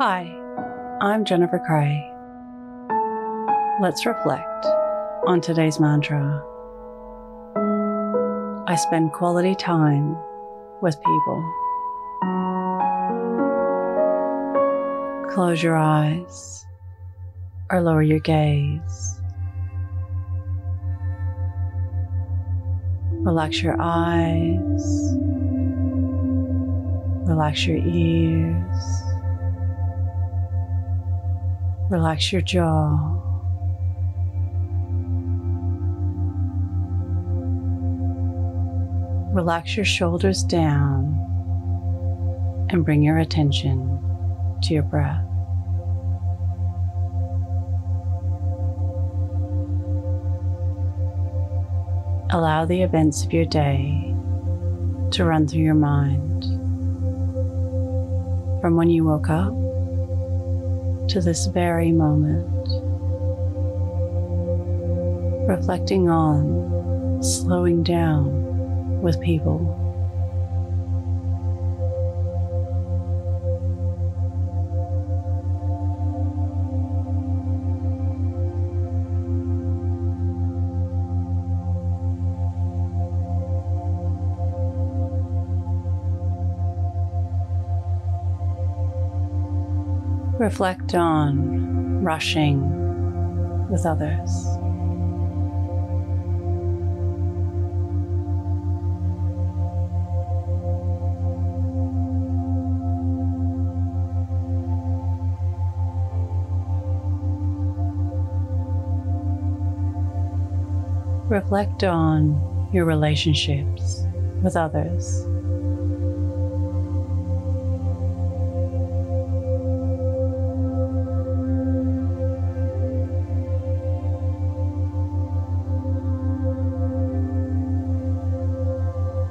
Hi, I'm Jennifer Cray. Let's reflect on today's mantra. I spend quality time with people. Close your eyes or lower your gaze. Relax your eyes. Relax your ears. Relax your jaw. Relax your shoulders down and bring your attention to your breath. Allow the events of your day to run through your mind from when you woke up to this very moment, reflecting on slowing down with people. Reflect on rushing with others. Reflect on your relationships with others.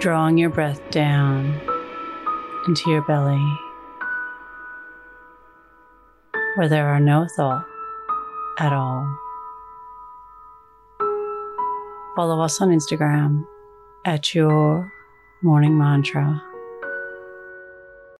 Drawing your breath down into your belly where there are no thoughts at all. Follow us on Instagram at your morning mantra.